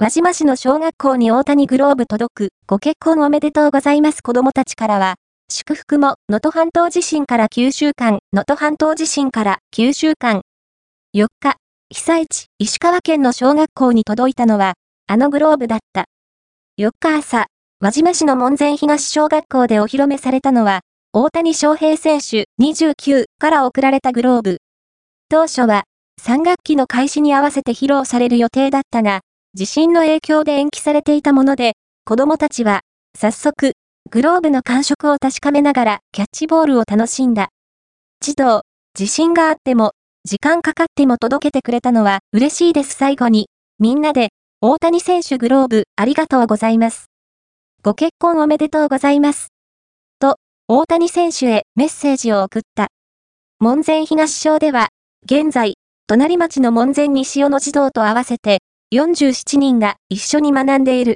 輪島市の小学校に大谷グローブ届く、ご結婚おめでとうございます子供たちからは、祝福も、能登半島地震から9週間、能登半島地震から9週間。4日、被災地、石川県の小学校に届いたのは、あのグローブだった。4日朝、輪島市の門前東小学校でお披露目されたのは、大谷翔平選手29から贈られたグローブ。当初は、3学期の開始に合わせて披露される予定だったが、地震の影響で延期されていたもので、子供たちは、早速、グローブの感触を確かめながらキャッチボールを楽しんだ。児童、地震があっても、時間かかっても届けてくれたのは嬉しいです最後に、みんなで、大谷選手グローブありがとうございます。ご結婚おめでとうございます。と、大谷選手へメッセージを送った。門前東小では、現在、隣町の門前西尾の児童と合わせて、47人が一緒に学んでいる。